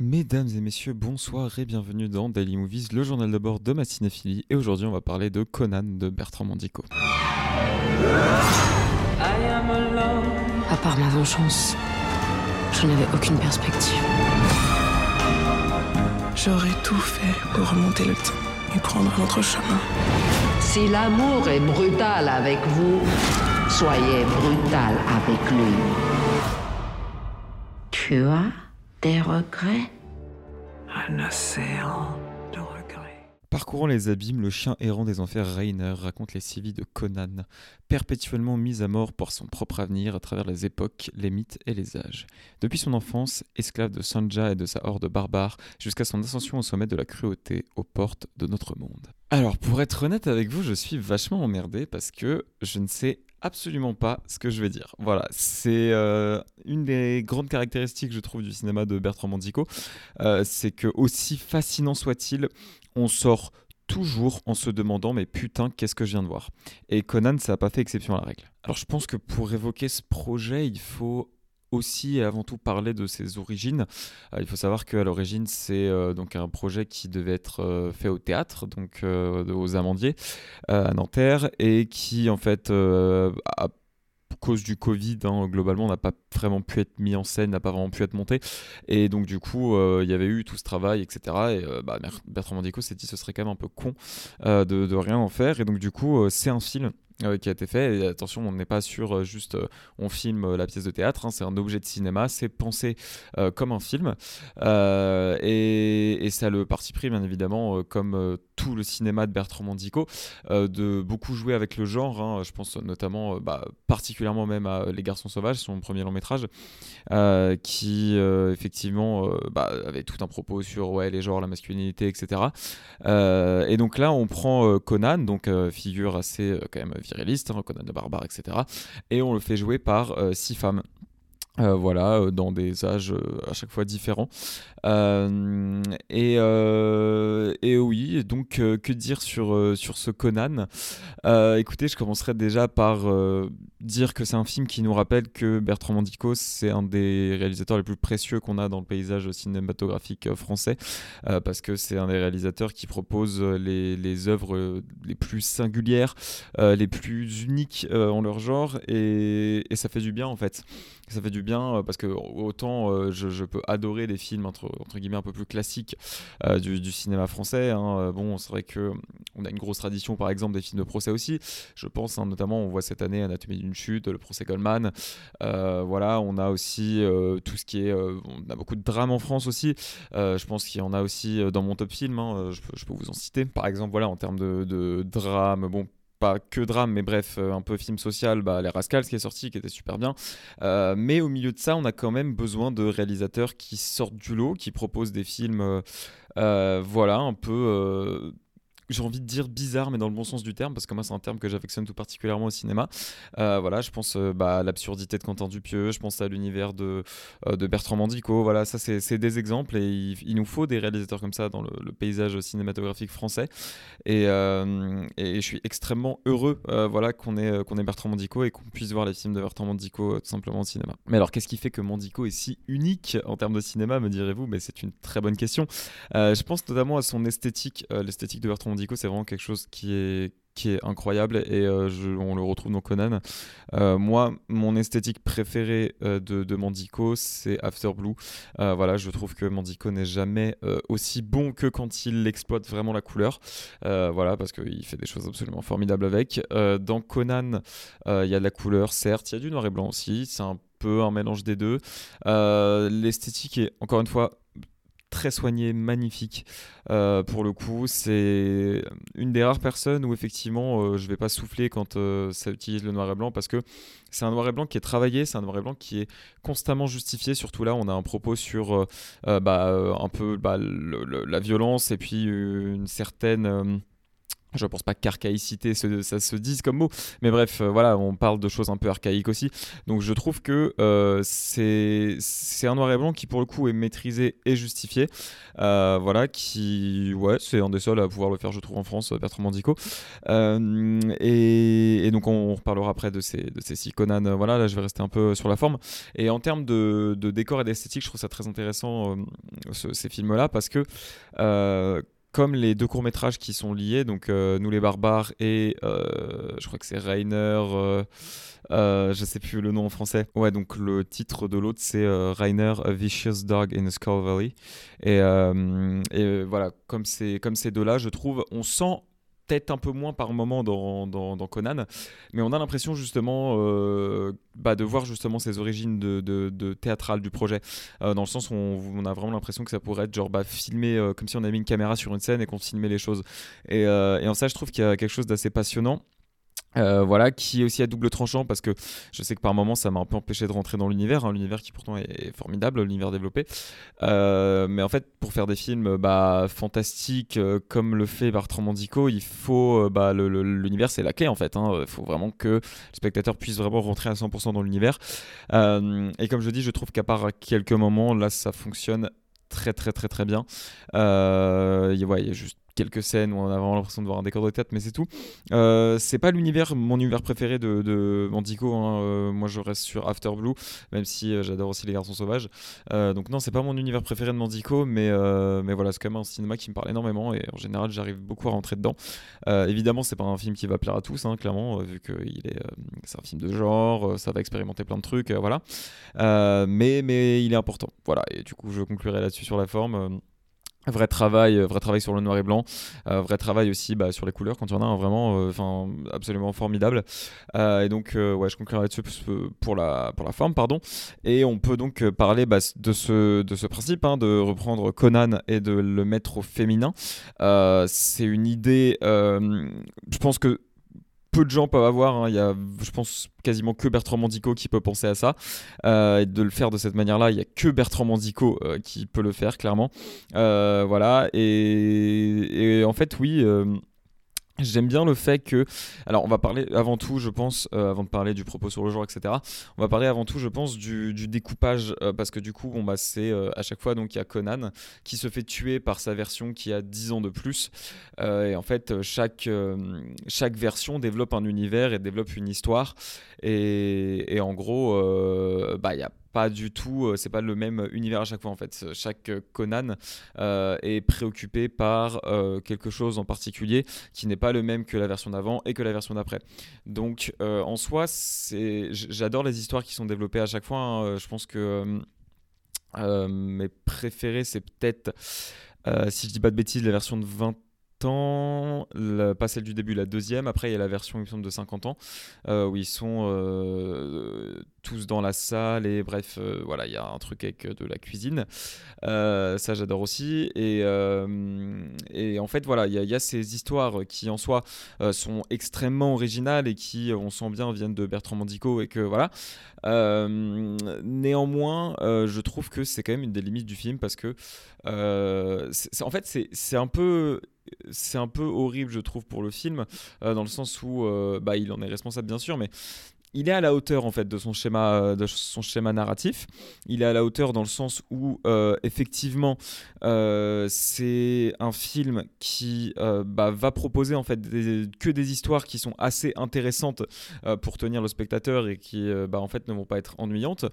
Mesdames et messieurs, bonsoir et bienvenue dans Daily Movies, le journal de bord de ma cinéphilie. Et aujourd'hui, on va parler de Conan de Bertrand Mandico. À part ma vengeance, je n'avais aucune perspective. J'aurais tout fait pour remonter le temps et prendre un autre chemin. Si l'amour est brutal avec vous, soyez brutal avec lui. Tu as des regrets? Un océan de regrets. Parcourant les abîmes, le chien errant des enfers Rainer raconte les sévices de Conan, perpétuellement mis à mort pour son propre avenir à travers les époques, les mythes et les âges. Depuis son enfance, esclave de Sanja et de sa horde barbare, jusqu'à son ascension au sommet de la cruauté, aux portes de notre monde. Alors, pour être honnête avec vous, je suis vachement emmerdé parce que je ne sais absolument pas ce que je vais dire. Voilà, c'est euh, une des grandes caractéristiques, je trouve, du cinéma de Bertrand Mandico. Euh, c'est que, aussi fascinant soit-il, on sort toujours en se demandant mais putain qu'est-ce que je viens de voir? Et Conan ça n'a pas fait exception à la règle alors je pense que pour évoquer ce projet il faut aussi et avant tout parler de ses origines. Euh, il faut savoir qu'à l'origine, c'est euh, donc un projet qui devait être euh, fait au théâtre, donc aux Amandiers, à Nanterre, et qui en fait, à cause du Covid, hein, globalement, n'a pas vraiment pu être mis en scène, n'a pas vraiment pu être monté. Et donc, du coup, il y avait eu tout ce travail, etc. Et euh, bah, Ber- Bertrand Mandico s'est dit ce serait quand même un peu con de, rien en faire. Et donc, du coup, c'est un film. Euh, qui a été fait attention on n'est pas sur euh, juste euh, on filme la pièce de théâtre hein, c'est un objet de cinéma c'est pensé comme un film et, et ça le parti pris bien évidemment comme tout le cinéma de Bertrand Mandico de beaucoup jouer avec le genre hein. je pense notamment bah, particulièrement même à Les Garçons Sauvages son premier long métrage qui effectivement bah, avait tout un propos sur ouais, les genres, la masculinité, etc. Et donc là, on prend Conan, donc figure assez quand même hein, Conan le barbare, etc. Et on le fait jouer par euh, six femmes. Euh, voilà, euh, dans des âges euh, à chaque fois différents. Et, oui, donc que dire sur, sur ce Conan? Écoutez, je commencerai déjà par dire que c'est un film qui nous rappelle que Bertrand Mandico, c'est un des réalisateurs les plus précieux qu'on a dans le paysage cinématographique français, parce que c'est un des réalisateurs qui propose les, les œuvres les plus singulières, les plus uniques en leur genre, et ça fait du bien en fait. Ça fait du bien euh, parce que autant euh, je, peux adorer des films entre, entre guillemets un peu plus classiques euh, du, cinéma français. hein. Bon, c'est vrai que on a une grosse tradition, par exemple, des films de procès aussi. Je pense hein, notamment, on voit cette année Anatomie d'une chute, le procès Goldman. Voilà, on a aussi tout ce qui est. on a beaucoup de drames en France aussi. Je pense qu'il y en a aussi dans mon top film. hein, je, peux, je peux vous en citer. Par exemple, voilà, en termes de, de drame, bon. Pas que drame, mais bref, euh, un peu film social, bah, Les Rascals qui est sorti, qui était super bien. Euh, mais au milieu de ça, on a quand même besoin de réalisateurs qui sortent du lot, qui proposent des films, euh, voilà, un peu j'ai envie de dire bizarre, mais dans le bon sens du terme, parce que moi, c'est un terme que j'affectionne tout particulièrement au cinéma. Euh, voilà, je pense euh, bah, à l'absurdité de Quentin Dupieux, je pense à l'univers de, euh, de Bertrand Mandico. Voilà, ça, c'est des exemples, et il, nous faut des réalisateurs comme ça dans le, paysage cinématographique français. Et, je suis extrêmement heureux voilà, qu'on ait, qu'on ait Bertrand Mandico et qu'on puisse voir les films de Bertrand Mandico tout simplement au cinéma. Mais alors, qu'est-ce qui fait que Mandico est si unique en termes de cinéma, me direz-vous? Mais c'est une très bonne question. Je pense notamment à son esthétique. L'esthétique de Bertrand C'est vraiment quelque chose qui est qui est incroyable et euh, on le retrouve dans Conan. Euh, moi, mon esthétique préférée euh, de, de Mandico, c'est After Blue. Voilà, je trouve que Mandico n'est jamais aussi bon que quand il exploite vraiment la couleur. Voilà, parce qu'il fait des choses absolument formidables avec. Dans Conan, il y a de la couleur, certes, il y a du noir et blanc aussi. C'est un peu un mélange des deux. L'esthétique est encore une fois très soignée, magnifique. Euh, pour le coup, c'est une des rares personnes où effectivement euh, je vais pas souffler quand euh, ça utilise le noir et blanc parce que c'est un noir et blanc qui est travaillé, c'est un noir et blanc qui est constamment justifié. Surtout là, on a un propos sur euh, bah, un peu bah, la violence et puis une certaine. Je pense pas qu'archaïcité ça se dise comme mot, mais bref, euh, voilà, on parle de choses un peu archaïques aussi. Donc je trouve que euh, c'est un noir et blanc qui pour le coup est maîtrisé et justifié. Euh, voilà, qui, ouais, c'est un des seuls à pouvoir le faire, je trouve, en France, Bertrand Mandico. Et, donc on, reparlera après de ces, six Conan. voilà, là je vais rester un peu sur la forme. Et en termes de décor et d'esthétique, je trouve ça très intéressant ces films-là parce que comme les deux courts-métrages qui sont liés, donc euh, Nous les barbares et euh, je crois que c'est Rainer, euh, euh, je sais plus le nom en français. Ouais, donc le titre de l'autre c'est Rainer, A Vicious Dog in Skull Valley. Et, et voilà, comme, comme ces deux-là, je trouve, on sent peut-être un peu moins par moment dans, dans, Conan, mais on a l'impression justement euh, bah, de voir justement ces origines de, de, du projet, euh, dans le sens où on, a vraiment l'impression que ça pourrait être genre bah, filmé euh, comme si on avait mis une caméra sur une scène et qu'on filmait les choses. Et, et en ça, je trouve qu'il y a quelque chose d'assez passionnant. Euh, voilà, qui est aussi à double tranchant parce que je sais que par moments ça m'a un peu empêché de rentrer dans l'univers, hein, l'univers qui pourtant est, formidable, l'univers développé. Euh, mais en fait, pour faire des films bah, fantastiques euh, comme le fait Bertrand Mandico, il faut bah, l'univers, c'est la clé en fait. Hein. Il faut vraiment que le spectateur puisse vraiment rentrer à 100% dans l'univers. et comme je dis, je trouve qu'à part quelques moments, là, ça fonctionne très très très très bien. Il y a juste quelques scènes où on a vraiment l'impression de voir un décor de tête, mais c'est tout. Euh, c'est pas l'univers, mon univers préféré de, Mandico. Hein. Euh, moi, je reste sur After Blue, même si euh, j'adore aussi Les Garçons Sauvages. donc non, c'est pas mon univers préféré de Mandico, mais mais voilà, c'est quand même un cinéma qui me parle énormément et en général, j'arrive beaucoup à rentrer dedans. évidemment, c'est pas un film qui va plaire à tous, hein, clairement, vu que est, c'est un film de genre, ça va expérimenter plein de trucs, voilà. mais mais il est important, voilà. Et du coup, je conclurai là-dessus sur la forme. Vrai travail, euh, vrai travail sur le noir et blanc, euh, vrai travail aussi bah, sur les couleurs quand il y en a un vraiment, euh, enfin absolument formidable. et donc ouais, je conclurai là-dessus pour la pour la forme, pardon. Et on peut donc parler bah, de ce de ce principe, hein, de reprendre Conan et de le mettre au féminin. c'est une idée, je pense que peu de gens peuvent avoir. Hein. Il y a, je pense, quasiment que Bertrand Mandico qui peut penser à ça. Euh, de le faire de cette manière-là, il n'y a que Bertrand Mandico euh, qui peut le faire, clairement. Euh, voilà. Et, en fait, oui J'aime bien le fait que, alors on va parler avant tout, je pense, euh, avant de parler du propos sur le genre, etc. On va parler avant tout, je pense, du, découpage, euh, parce que du coup, bon, bah, c'est euh, à chaque fois, donc il y a Conan qui se fait tuer par sa version qui a 10 ans de plus. et en fait, chaque, chaque version développe un univers et développe une histoire. Et, et en gros, bah, il y a pas du tout, euh, c'est pas le même univers à chaque fois en fait. Chaque Conan euh, est préoccupé par euh, quelque chose en particulier qui n'est pas le même que la version d'avant et que la version d'après. Donc en soi, j'adore les histoires qui sont développées à chaque fois. Hein. Je pense que mes préférés, c'est peut-être, si je dis pas de bêtises, la version de 20 pas celle du début, la deuxième. Après, il y a la version, il de 50 ans, où ils sont tous dans la salle et bref, euh, voilà, il y a un truc avec euh, de la cuisine. Euh, ça, j'adore aussi. Et, et, en fait, voilà, il y, a ces histoires qui en soi sont extrêmement originales et qui, on sent bien, viennent de Bertrand Mandico et que voilà. néanmoins, je trouve que c'est quand même une des limites du film parce que, en fait, c'est un peu c'est un peu horrible, je trouve, pour le film, dans le sens où bah, il en est responsable, bien sûr, mais il est à la hauteur en fait de son schéma euh, de son schéma narratif. Il est à la hauteur dans le sens où euh, effectivement euh, c'est un film qui bah, va proposer en fait que des histoires qui sont assez intéressantes pour tenir le spectateur et qui bah, en fait ne vont pas être ennuyantes.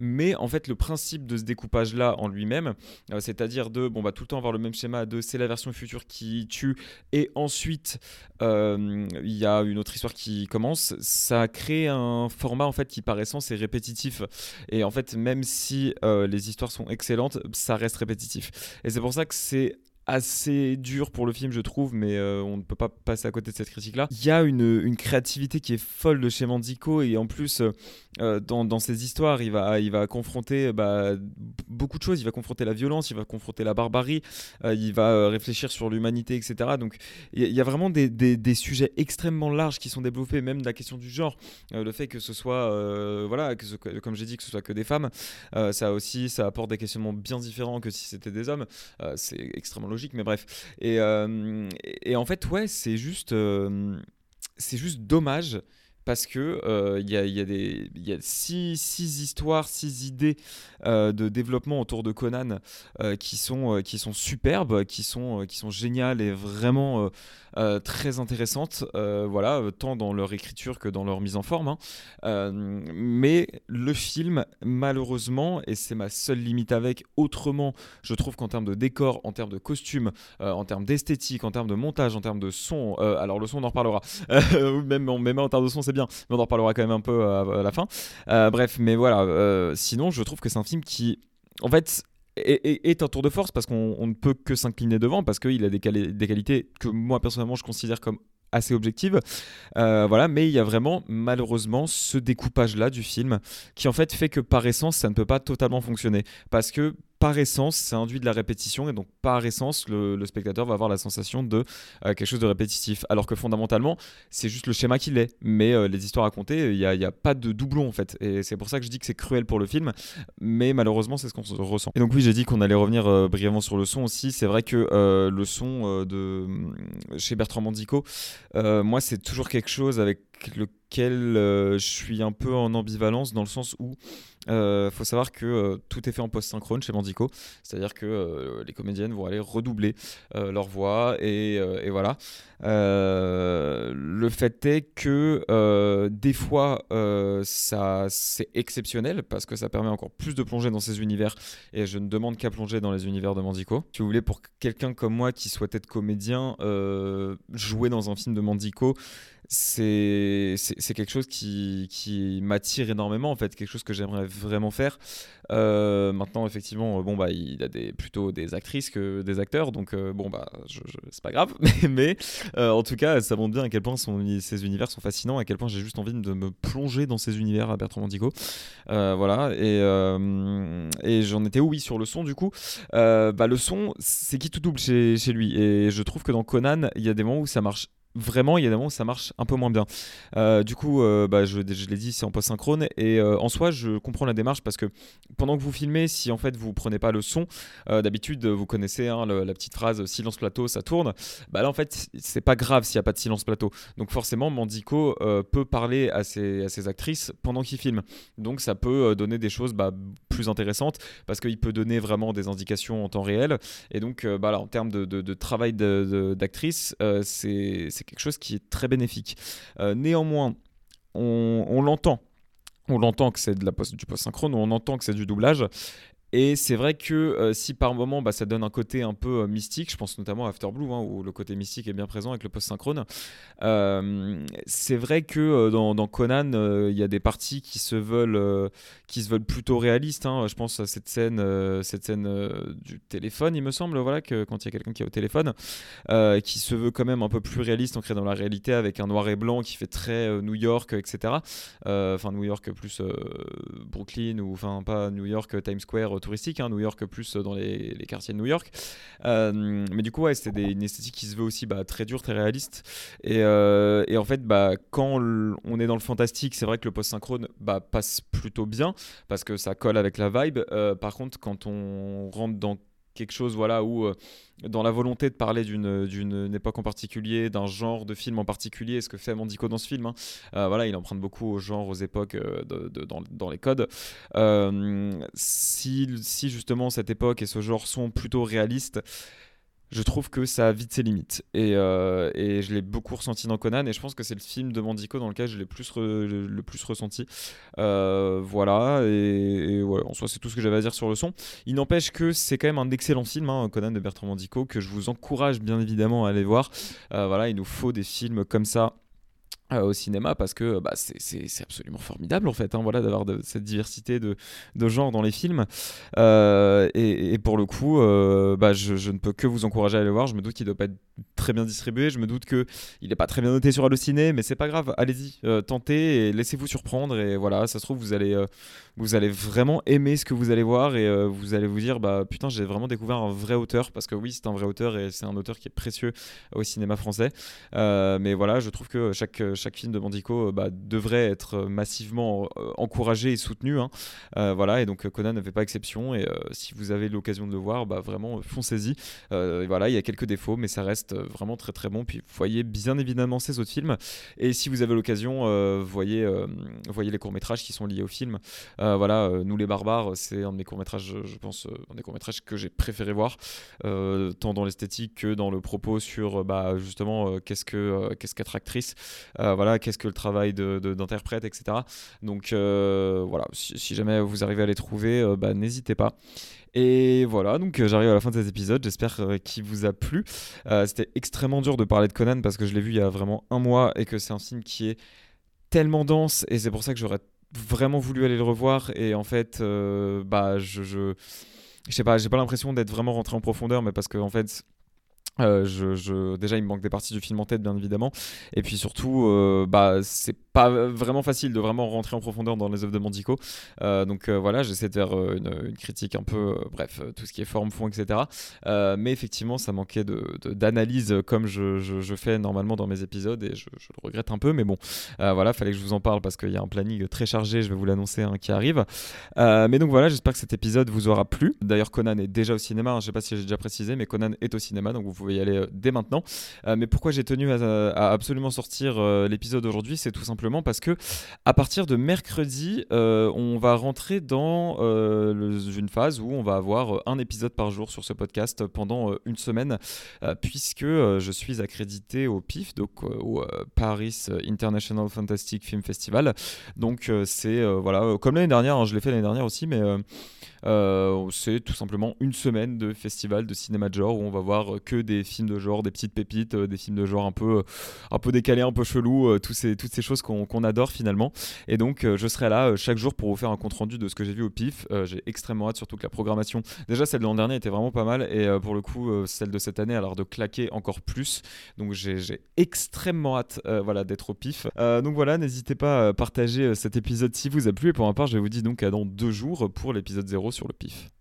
Mais en fait le principe de ce découpage là en lui-même, c'est-à-dire de bah tout le temps avoir le même schéma de c'est la version future qui tue et ensuite il y a une autre histoire qui commence, ça crée un un format en fait qui par essence est répétitif. Et en fait même si euh, les histoires sont excellentes ça reste répétitif. Et c'est pour ça que c'est assez dur pour le film, je trouve, mais euh, on ne peut pas passer à côté de cette critique-là. Il y a une, une, créativité qui est folle de chez Mandico, et en plus, euh, euh, dans, dans, ses histoires, il va, il va confronter bah, beaucoup de choses. Il va confronter la violence, il va confronter la barbarie, il va réfléchir sur l'humanité, etc. Donc, il y, a vraiment des, des, sujets extrêmement larges qui sont développés, même la question du genre. le fait que ce soit, voilà, que comme j'ai dit, que ce soit que des femmes, ça aussi, ça apporte des questionnements bien différents que si c'était des hommes. c'est extrêmement logique mais bref. Et, et, en fait, ouais, c'est juste, c'est juste dommage parce que il y, a, six, histoires, six idées de développement autour de Conan qui, sont, qui sont superbes, qui sont, géniales et vraiment euh, très intéressantes, euh, voilà, tant dans leur écriture que dans leur mise en forme. Hein. Euh, mais le film, malheureusement, et c'est ma seule limite avec, autrement, je trouve qu'en termes de décor, en termes de costumes, en termes d'esthétique, en termes de montage, en termes de son, alors le son on en reparlera, même, même en termes de son c'est mais on en reparlera quand même un peu à, la fin. bref, mais voilà, sinon je trouve que c'est un film qui, en fait, est, un tour de force parce qu'on ne peut que s'incliner devant parce qu'il a des, qualités que moi personnellement je considère comme assez objectives. Euh, voilà, mais il y a vraiment malheureusement ce découpage là du film qui en fait fait que par essence ça ne peut pas totalement fonctionner parce que par essence, ça induit de la répétition et donc par essence, le, spectateur va avoir la sensation de euh, quelque chose de répétitif. Alors que fondamentalement, c'est juste le schéma qu'il est. Mais euh, les histoires compter, il n'y a, a, pas de doublon en fait. Et c'est pour ça que je dis que c'est cruel pour le film. Mais malheureusement, c'est ce qu'on ressent. Et donc, oui, j'ai dit qu'on allait revenir euh, brièvement sur le son aussi. C'est vrai que le son de chez Bertrand Mandico, moi, c'est toujours quelque chose avec lequel je suis un peu en ambivalence dans le sens où il euh, faut savoir que euh, tout est fait en post-synchrone chez Mandico, c'est-à-dire que euh, les comédiennes vont aller redoubler leur voix et, voilà. le fait est que des fois, ça c'est exceptionnel parce que ça permet encore plus de plonger dans ces univers et je ne demande qu'à plonger dans les univers de Mandico. Si vous voulez, pour quelqu'un comme moi qui souhaite être comédien, jouer dans un film de Mandico, c'est quelque chose qui, qui m'attire énormément en fait quelque chose que j'aimerais vraiment faire. Euh, maintenant effectivement bon bah il a des plutôt des actrices que des acteurs donc euh, bon bah je, c'est pas grave. Mais, euh, en tout cas ça montre bien à quel point ces univers sont fascinants à quel point j'ai juste envie de me plonger dans ces univers à Bertrand Mandico voilà et, et j'en étais oui sur le son du coup. Bah le son c'est qui tout double chez, chez lui? Et je trouve que dans Conan il y a des moments où ça marche vraiment, il y a des moments où ça marche un peu moins bien. Euh, du coup, euh, bah, je, l'ai dit, c'est en post-synchrone. Et euh, en soi, je comprends la démarche parce que pendant que vous filmez, si en fait vous prenez pas le son, d'habitude, vous connaissez hein, la petite phrase silence plateau, ça tourne. Bah là, en fait, c'est pas grave s'il n'y a pas de silence plateau. Donc forcément, Mandico peut parler à ses, à ses actrices pendant qu'il filme. Donc ça peut donner des choses bah, plus intéressantes parce qu'il peut donner vraiment des indications en temps réel. Et donc, bah, là, en termes de, de, de travail d'actrice, c'est quelque chose qui est très bénéfique. Euh, néanmoins, on, l'entend. On l'entend que c'est de la post, du post-synchrone, on entend que c'est du doublage. Et c'est vrai que euh, si par moment bah, ça donne un côté un peu euh, mystique, je pense notamment à After Blue, hein, où le côté mystique est bien présent avec le post-synchrone, euh, c'est vrai que dans, Conan, il y a des parties qui se veulent, qui se veulent plutôt réalistes. Hein. Je pense à cette scène, cette scène du téléphone, il me semble, voilà, que quand il y a quelqu'un qui est au téléphone, qui se veut quand même un peu plus réaliste, ancré dans la réalité, avec un noir et blanc qui fait très New York, etc. Enfin, New York plus Brooklyn, ou enfin pas New York, Times Square touristique, hein, New York plus dans les, quartiers de New York. Euh, mais du coup, ouais, c'était une esthétique qui se veut aussi bah, très dure, très réaliste. Et, euh, et en fait, bah, quand on est dans le fantastique, c'est vrai que le post-synchrone bah, passe plutôt bien parce que ça colle avec la vibe. Euh, par contre, quand on rentre dans quelque chose voilà où euh, dans la volonté de parler d'une époque en particulier d'un genre de film en particulier ce que fait Mandico dans ce film hein, euh, voilà il emprunte beaucoup au genre aux époques euh, dans, les codes. Si, si justement cette époque et ce genre sont plutôt réalistes je trouve que ça a vite ses limites. Et, euh, et je l'ai beaucoup ressenti dans Conan, et je pense que c'est le film de Mandico dans lequel je l'ai le plus ressenti. Euh, voilà, et, en soi, c'est tout ce que j'avais à dire sur le son. Il n'empêche que c'est quand même un excellent film, hein, Conan de Bertrand Mandico, que je vous encourage bien évidemment à aller voir. Euh, voilà, il nous faut des films comme ça euh, au cinéma parce que bah, c'est absolument formidable en fait hein, voilà d'avoir cette diversité de, de genres dans les films. Euh, et, pour le coup euh, bah, je, ne peux que vous encourager à aller voir. Je me doute qu'il doit pas être très bien distribué. Je me doute que il est pas très bien noté sur Allociné mais c'est pas grave. Allez-y tentez et laissez-vous surprendre. Et voilà ça se trouve vous allez vous allez vraiment aimer ce que vous allez voir et vous allez vous dire bah putain j'ai vraiment découvert un vrai auteur parce que oui c'est un vrai auteur et c'est un auteur qui est précieux au cinéma français. Mais voilà je trouve que chaque chaque film de Mandico bah, devrait être massivement encouragé et soutenu. Hein. voilà, et donc Conan ne fait pas exception. Et si vous avez l'occasion de le voir, bah, vraiment foncez-y. voilà, il y a quelques défauts, mais ça reste vraiment très très bon. Puis voyez bien évidemment ces autres films. Et si vous avez l'occasion, voyez, voyez les courts métrages qui sont liés au film. voilà, Nous les barbares, c'est un de mes courts métrages, je pense, un des courts métrages que j'ai préféré voir, tant dans l'esthétique que dans le propos sur bah, justement qu'est-ce que qu'est-ce qu'être actrice, voilà, qu'est-ce que le travail d'interprète, de, etc. Donc voilà, si, jamais vous arrivez à les trouver, bah, n'hésitez pas. Et voilà, donc j'arrive à la fin de cet épisode, j'espère qu'il vous a plu. C'était extrêmement dur de parler de Conan parce que je l'ai vu il y a vraiment un mois et que c'est un film qui est tellement dense et c'est pour ça que j'aurais vraiment voulu aller le revoir et en fait bah je, je pas j'ai pas l'impression d'être vraiment rentré en profondeur mais parce que en fait euh, je, déjà, il me manque des parties du film en tête, bien évidemment. Et puis surtout, euh, bah, c'est pas vraiment facile de vraiment rentrer en profondeur dans les œuvres de Mandico. Euh, donc voilà, j'essaie de faire une, critique un peu, bref, tout ce qui est forme, fond, etc. mais effectivement, ça manquait d'analyse de, comme je, je, fais normalement dans mes épisodes et je, le regrette un peu. Mais bon, voilà, fallait que je vous en parle parce qu'il y a un planning très chargé, je vais vous l'annoncer, hein, qui arrive. mais donc voilà, j'espère que cet épisode vous aura plu. D'ailleurs, Conan est déjà au cinéma, hein, je sais pas si j'ai déjà précisé, mais Conan est au cinéma, donc vous pouvez y aller euh, dès maintenant. Euh, mais pourquoi j'ai tenu à, absolument sortir euh, l'épisode aujourd'hui C'est tout simplement parce que à partir de mercredi, on va rentrer dans une phase où on va avoir un épisode par jour sur ce podcast pendant une semaine, puisque je suis accrédité au PIF, donc au Paris International Fantastic Film Festival. Donc c'est voilà, comme l'année dernière, hein, je l'ai fait l'année dernière aussi, mais euh, c'est tout simplement une semaine de festival de cinéma de genre où on va voir que des films de genre, des petites pépites, euh, des films de genre un peu, euh, un peu décalés, un peu chelous, tous ces, toutes ces choses qu'on adore finalement. Et donc je serai là chaque jour pour vous faire un compte rendu de ce que j'ai vu au pif. j'ai extrêmement hâte, surtout que la programmation, déjà celle de l'an dernier était vraiment pas mal et pour le coup celle de cette année a l'air de claquer encore plus. Donc j'ai extrêmement hâte voilà, d'être au pif. donc voilà, n'hésitez pas à partager cet épisode si vous a plu et pour ma part je vous dis donc à dans deux jours pour l'épisode 0 sur le pif.